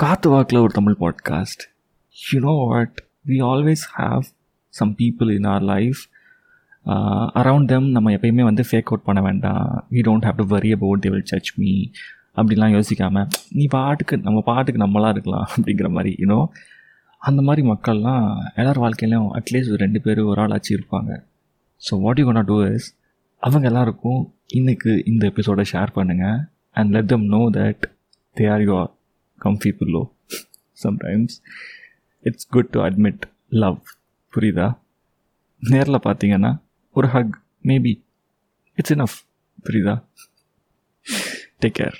காத்து வாக்கில் ஒரு Tamil podcast you know what we always have some people in our life around them நம்ம எப்பயுமே வந்து ஃபேக் அவுட் பண்ண வேண்டாம். We don't have to worry about the will search me அப்படிலாம் யோசிக்காமல் நீ பாட்டுக்கு நம்ம பாட்டுக்கு நம்மளாக இருக்கலாம் அப்படிங்கிற மாதிரி யூனோ அந்த மாதிரி மக்கள்லாம் எல்லார் வாழ்க்கையிலையும் அட்லீஸ்ட் ஒரு ரெண்டு பேர் ஒரு ஆள் ஆச்சு இருப்பாங்க. So what you gonna do is அவங்க எல்லாருக்கும் இன்றைக்கு இந்த எபிசோடை ஷேர் பண்ணுங்கள் and let them know that they are your comfy pillow sometimes it's good to admit love புரியுதா? நேரில் பார்த்தீங்கன்னா ஒரு ஹக் மேபி இட்ஸ் இனஃப் புரியுதா? Take care